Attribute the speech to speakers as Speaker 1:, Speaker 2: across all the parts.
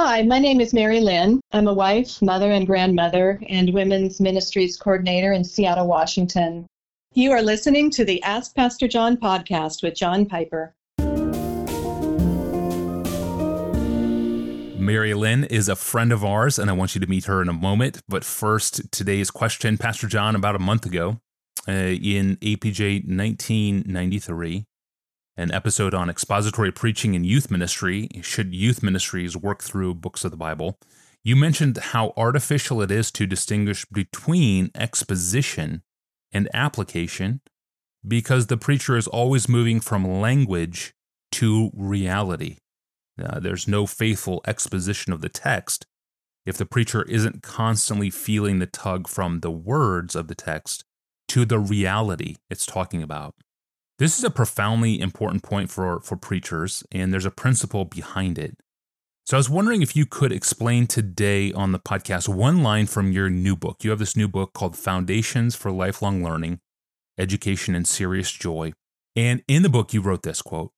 Speaker 1: Hi, my name is Mary Lynn. I'm a wife, mother, and grandmother, and women's ministries coordinator in Seattle, Washington. You are listening to the Ask Pastor John podcast with John Piper.
Speaker 2: Mary Lynn is a friend of ours, and I want you to meet her in a moment. But first, today's question Pastor John, about a month ago, uh, in APJ 1993, an episode on expository preaching in youth ministry. Should youth ministries work through books of the Bible? You mentioned how artificial it is to distinguish between exposition and application because the preacher is always moving from language to reality. Uh, there's no faithful exposition of the text if the preacher isn't constantly feeling the tug from the words of the text to the reality it's talking about. This is a profoundly important point for, for preachers, and there's a principle behind it. So I was wondering if you could explain today on the podcast one line from your new book. You have this new book called Foundations for Lifelong Learning, Education in Serious Joy. And in the book, you wrote this quote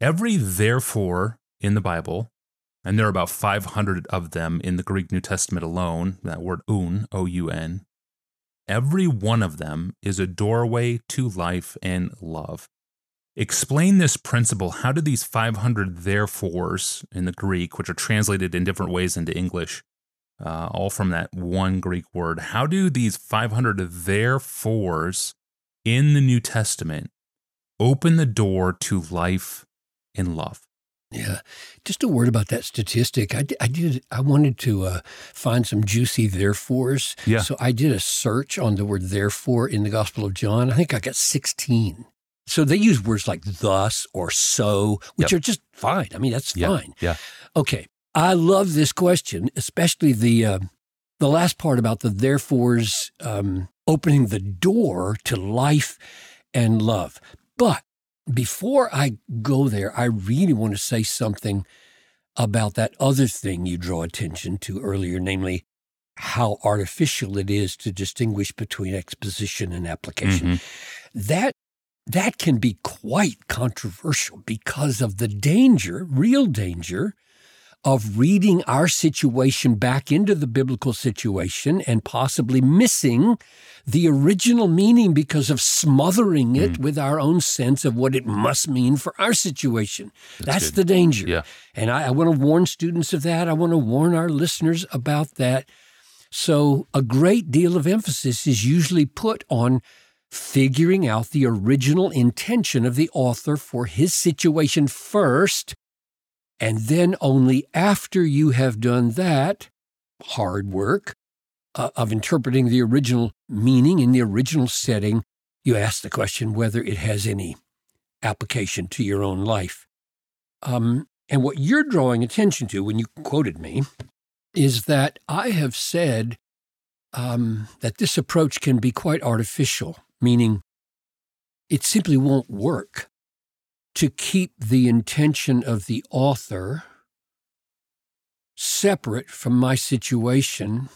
Speaker 2: Every therefore in the Bible, and there are about 500 of them in the Greek New Testament alone, that word oun, O U N, Every one of them is a doorway to life and love. Explain this principle. How do these 500 therefores in the Greek, which are translated in different ways into English, uh, all from that one Greek word, how do these 500 therefores in the New Testament open the door to life and love?
Speaker 3: Yeah, just a word about that statistic. I, I did. I wanted to uh, find some juicy therefores.
Speaker 2: Yeah.
Speaker 3: So I did a search on the word therefore in the Gospel of John. I think I got sixteen. So they use words like thus or so, which
Speaker 2: Yep.
Speaker 3: are just fine. I mean, that's
Speaker 2: Yeah.
Speaker 3: fine.
Speaker 2: Yeah.
Speaker 3: Okay. I love this question, especially the uh, the last part about the therefores um, opening the door to life and love. But before I go there, I really want to say something about that other thing you draw attention to earlier, namely how artificial it is to distinguish between exposition and application.
Speaker 2: Mhm.
Speaker 3: That that can be quite controversial because of the danger, real danger of reading our situation back into the biblical situation and possibly missing the original meaning because of smothering it hmm. with our own sense of what it must mean for our situation. That's,
Speaker 2: good.
Speaker 3: the danger.
Speaker 2: Yeah.
Speaker 3: And I, I want to warn students of that. I want to warn our listeners about that. So, a great deal of emphasis is usually put on figuring out the original intention of the author for his situation first. And then only after you have done that hard work uh, of interpreting the original meaning in the original setting, you ask the question whether it has any application to your own life. Um, and what you're drawing attention to when you quoted me is that I have said um, that this approach can be quite artificial, meaning it simply won't work to keep the intention of the author separate from my situation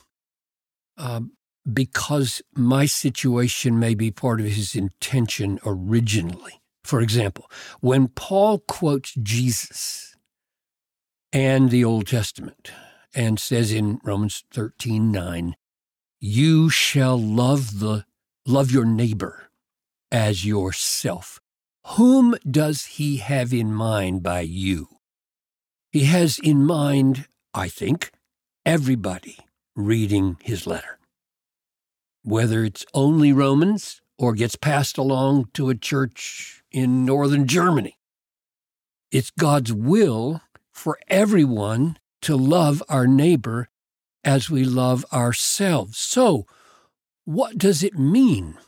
Speaker 3: um, because my situation may be part of his intention originally. For example, when Paul quotes Jesus and the Old Testament and says in Romans 13 9, you shall love the love your neighbor as yourself. Whom does he have in mind by you? He has in mind, I think, everybody reading his letter. Whether it's only Romans or gets passed along to a church in northern Germany. It's God's will for everyone to love our neighbor as we love ourselves. So, what does it mean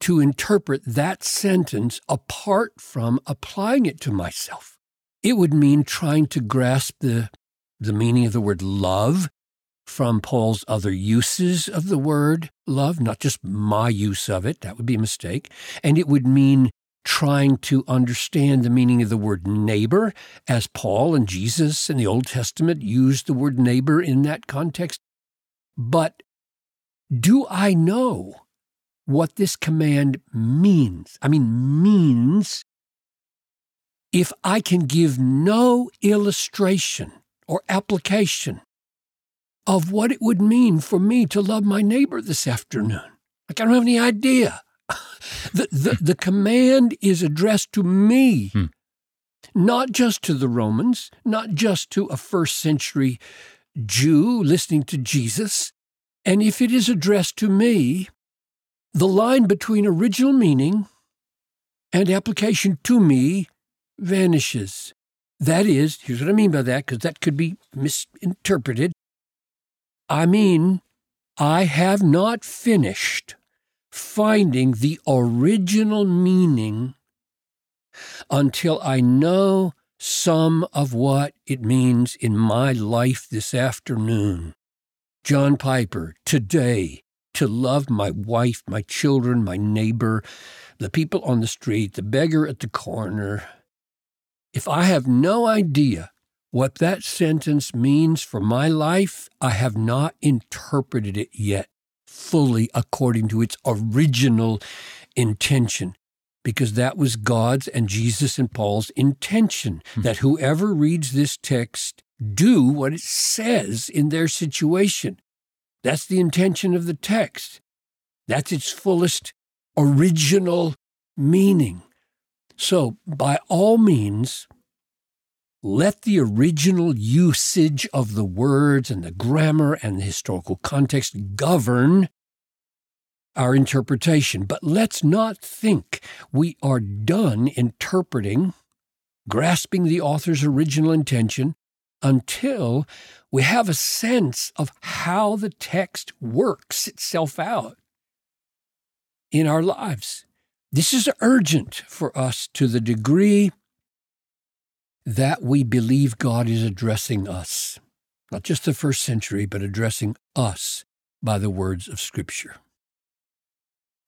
Speaker 3: to interpret that sentence apart from applying it to myself? It would mean trying to grasp the, the meaning of the word love from Paul's other uses of the word love, not just my use of it. That would be a mistake. And it would mean trying to understand the meaning of the word neighbor as Paul and Jesus in the Old Testament used the word neighbor in that context. But do I know what this command means? I mean, means if I can give no illustration or application of what it would mean for me to love my neighbor this afternoon. Like, I don't have any idea. the, the, the command is addressed to me, hmm. not just to the Romans, not just to a first century Jew listening to Jesus. And if it is addressed to me, the line between original meaning and application to me vanishes. That is, here's what I mean by that, because that could be misinterpreted. I mean, I have not finished finding the original meaning until I know some of what it means in my life this afternoon. John Piper, today, to love my wife, my children, my neighbor, the people on the street, the beggar at the corner. If I have no idea what that sentence means for my life, I have not interpreted it yet fully according to its original intention. Because that was God's and Jesus and Paul's intention hmm. that whoever reads this text do what it says in their situation. That's the intention of the text. That's its fullest original meaning. So, by all means, let the original usage of the words and the grammar and the historical context govern our interpretation. But let's not think we are done interpreting, grasping the author's original intention until we have a sense of how the text works itself out in our lives. This is urgent for us to the degree that we believe God is addressing us, not just the first century, but addressing us by the words of Scripture.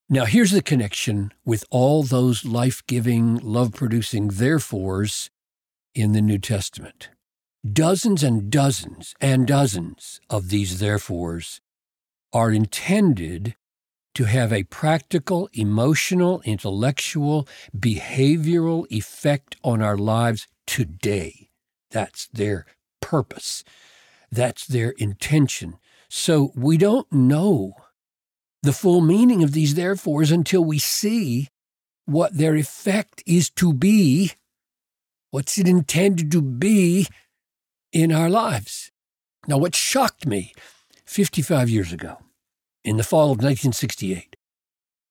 Speaker 3: Now, here's the connection with all those life giving, love producing therefores in the New Testament. Dozens and dozens and dozens of these therefores are intended to have a practical, emotional, intellectual, behavioral effect on our lives today. That's their purpose. That's their intention. So we don't know the full meaning of these therefores until we see what their effect is to be, what's it intended to be in our lives. Now, what shocked me 55 years ago, in the fall of 1968,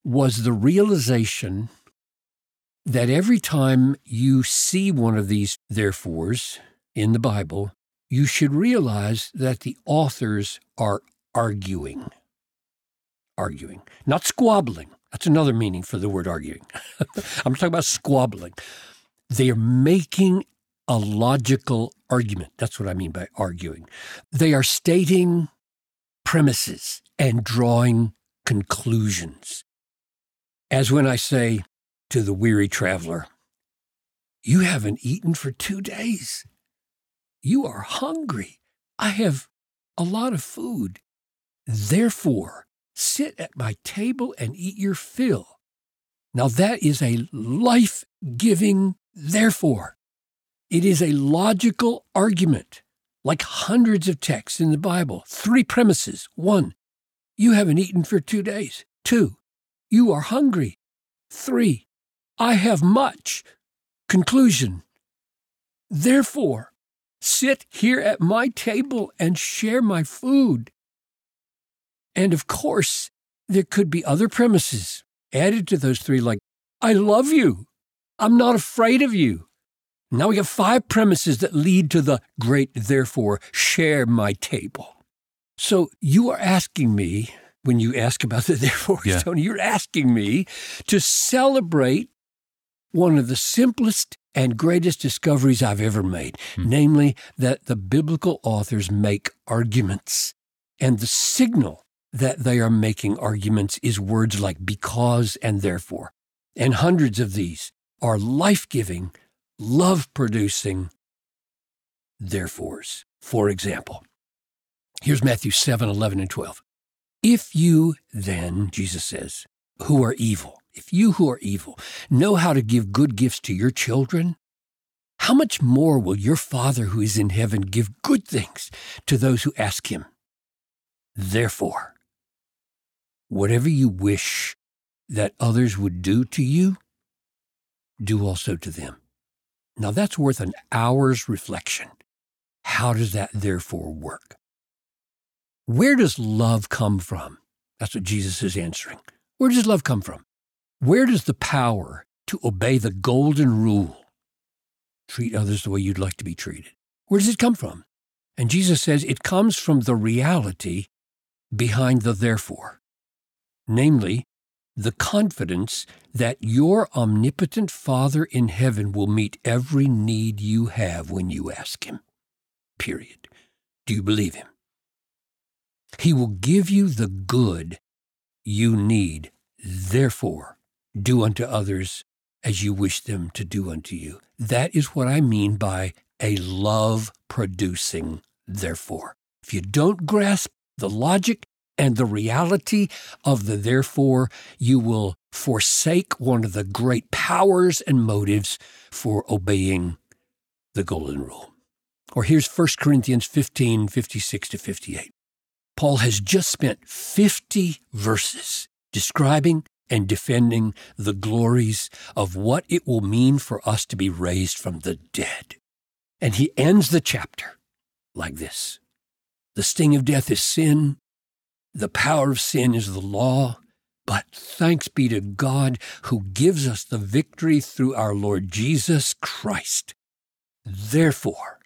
Speaker 3: was the realization that every time you see one of these therefores in the Bible, you should realize that the authors are arguing. Arguing, not squabbling. That's another meaning for the word arguing. I'm talking about squabbling. They are making a logical argument. That's what I mean by arguing. They are stating premises and drawing conclusions. As when I say, to the weary traveler, You haven't eaten for two days. You are hungry. I have a lot of food. Therefore, sit at my table and eat your fill. Now, that is a life giving therefore. It is a logical argument, like hundreds of texts in the Bible. Three premises. One, you haven't eaten for two days. Two, you are hungry. Three, I have much. Conclusion. Therefore, sit here at my table and share my food. And of course, there could be other premises added to those three, like, I love you. I'm not afraid of you. Now we have five premises that lead to the great, therefore, share my table. So you are asking me, when you ask about the therefore, yeah. Tony, you're asking me to celebrate one of the simplest and greatest discoveries I've ever made, hmm. namely that the biblical authors make arguments. And the signal that they are making arguments is words like because and therefore. And hundreds of these are life giving, love producing therefores. For example, here's Matthew 7 11 and 12. If you then, Jesus says, who are evil, if you who are evil know how to give good gifts to your children, how much more will your Father who is in heaven give good things to those who ask him? Therefore, whatever you wish that others would do to you, do also to them. Now that's worth an hour's reflection. How does that therefore work? Where does love come from? That's what Jesus is answering. Where does love come from? Where does the power to obey the golden rule, treat others the way you'd like to be treated, where does it come from? And Jesus says it comes from the reality behind the therefore, namely, the confidence that your omnipotent Father in heaven will meet every need you have when you ask Him. Period. Do you believe Him? He will give you the good you need. Therefore, do unto others as you wish them to do unto you. That is what I mean by a love producing, therefore. If you don't grasp the logic and the reality of the therefore, you will forsake one of the great powers and motives for obeying the golden rule. Or here's 1 Corinthians 15 56 to 58. Paul has just spent 50 verses describing and defending the glories of what it will mean for us to be raised from the dead. And he ends the chapter like this The sting of death is sin, the power of sin is the law. But thanks be to God who gives us the victory through our Lord Jesus Christ. Therefore,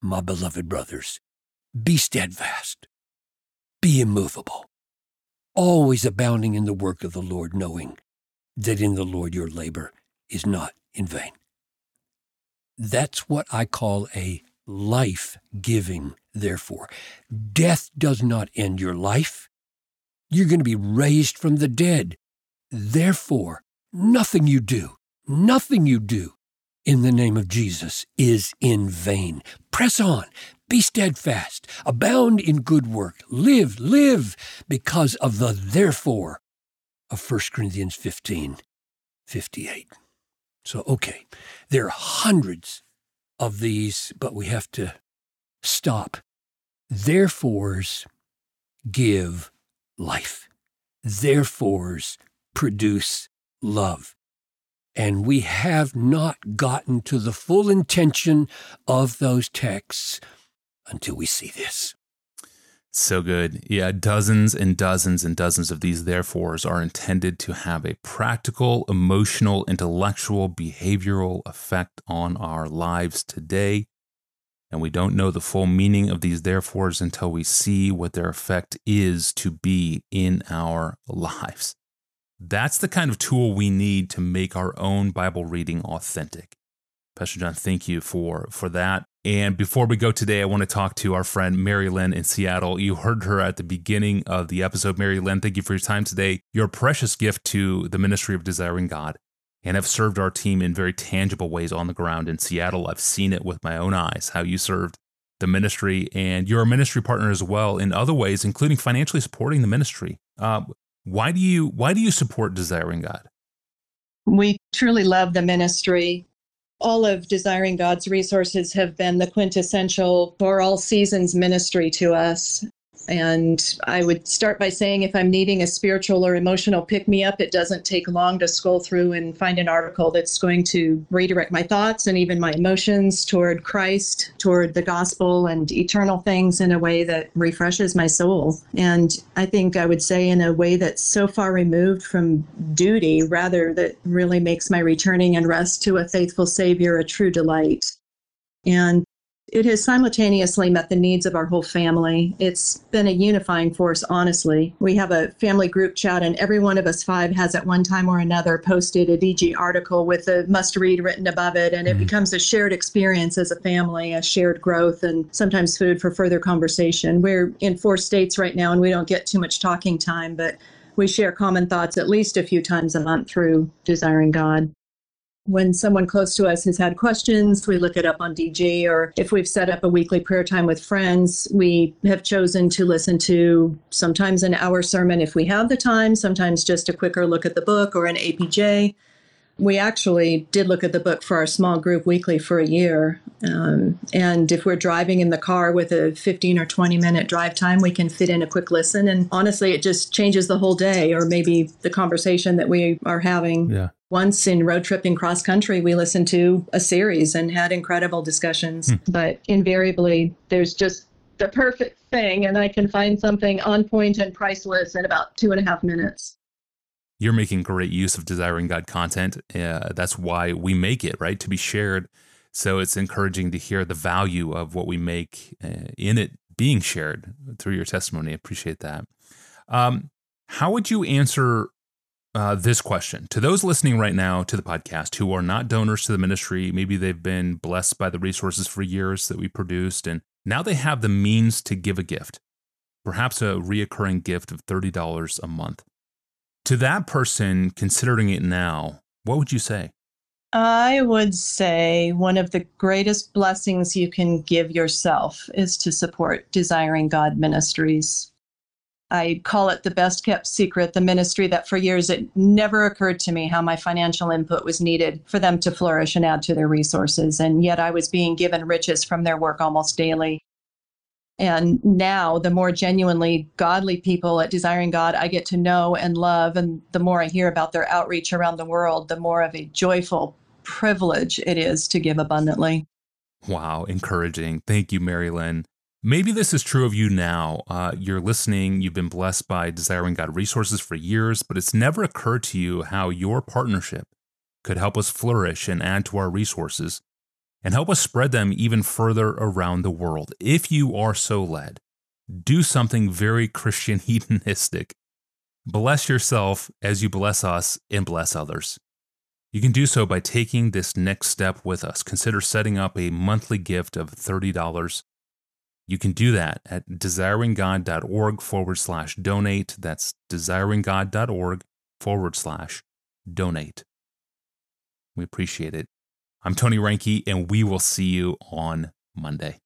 Speaker 3: my beloved brothers, be steadfast, be immovable, always abounding in the work of the Lord, knowing that in the Lord your labor is not in vain. That's what I call a life giving, therefore. Death does not end your life. You're going to be raised from the dead. Therefore, nothing you do, nothing you do in the name of Jesus is in vain. Press on, be steadfast, abound in good work, live, live because of the therefore of 1 Corinthians 15 58. So, okay, there are hundreds of these, but we have to stop. Therefores give life. Therefores produce love. And we have not gotten to the full intention of those texts until we see this.
Speaker 2: So good. Yeah, dozens and dozens and dozens of these therefores are intended to have a practical, emotional, intellectual, behavioral effect on our lives today. And we don't know the full meaning of these therefores until we see what their effect is to be in our lives. That's the kind of tool we need to make our own Bible reading authentic. Pastor John, thank you for for that. And before we go today, I want to talk to our friend Mary Lynn in Seattle. You heard her at the beginning of the episode. Mary Lynn, thank you for your time today. You're precious gift to the ministry of Desiring God and have served our team in very tangible ways on the ground in Seattle. I've seen it with my own eyes how you served the ministry, and you're a ministry partner as well in other ways, including financially supporting the ministry. Uh, why do you why do you support Desiring God?
Speaker 1: We truly love the ministry all of Desiring God's resources have been the quintessential for all seasons ministry to us. And I would start by saying if I'm needing a spiritual or emotional pick me up, it doesn't take long to scroll through and find an article that's going to redirect my thoughts and even my emotions toward Christ, toward the gospel and eternal things in a way that refreshes my soul. And I think I would say in a way that's so far removed from duty, rather, that really makes my returning and rest to a faithful Savior a true delight. And it has simultaneously met the needs of our whole family. It's been a unifying force, honestly. We have a family group chat, and every one of us five has at one time or another posted a DG article with a must read written above it, and it mm-hmm. becomes a shared experience as a family, a shared growth, and sometimes food for further conversation. We're in four states right now, and we don't get too much talking time, but we share common thoughts at least a few times a month through Desiring God when someone close to us has had questions, we look it up on DG, or if we've set up a weekly prayer time with friends, we have chosen to listen to sometimes an hour sermon if we have the time, sometimes just a quicker look at the book or an APJ. We actually did look at the book for our small group weekly for a year. Um, and if we're driving in the car with a 15 or 20 minute drive time, we can fit in a quick listen. And honestly, it just changes the whole day or maybe the conversation that we are having.
Speaker 2: Yeah.
Speaker 1: Once in road tripping cross country, we listened to a series and had incredible discussions. Hmm. But invariably, there's just the perfect thing, and I can find something on point and priceless in about two and a half minutes
Speaker 2: you're making great use of desiring God content. Uh, that's why we make it, right? To be shared. So it's encouraging to hear the value of what we make uh, in it being shared through your testimony. I appreciate that. Um, how would you answer uh, this question to those listening right now to the podcast who are not donors to the ministry? Maybe they've been blessed by the resources for years that we produced, and now they have the means to give a gift, perhaps a reoccurring gift of $30 a month. To that person considering it now, what would you say?
Speaker 1: I would say one of the greatest blessings you can give yourself is to support Desiring God Ministries. I call it the best kept secret, the ministry that for years it never occurred to me how my financial input was needed for them to flourish and add to their resources. And yet I was being given riches from their work almost daily. And now, the more genuinely godly people at Desiring God I get to know and love, and the more I hear about their outreach around the world, the more of a joyful privilege it is to give abundantly.
Speaker 2: Wow, encouraging. Thank you, Mary Lynn. Maybe this is true of you now. Uh, you're listening, you've been blessed by Desiring God resources for years, but it's never occurred to you how your partnership could help us flourish and add to our resources and help us spread them even further around the world. If you are so led, do something very Christian hedonistic. Bless yourself as you bless us and bless others. You can do so by taking this next step with us. Consider setting up a monthly gift of $30. You can do that at desiringgod.org forward slash donate. That's desiringgod.org forward slash donate. We appreciate it. I'm Tony Reinke, and we will see you on Monday.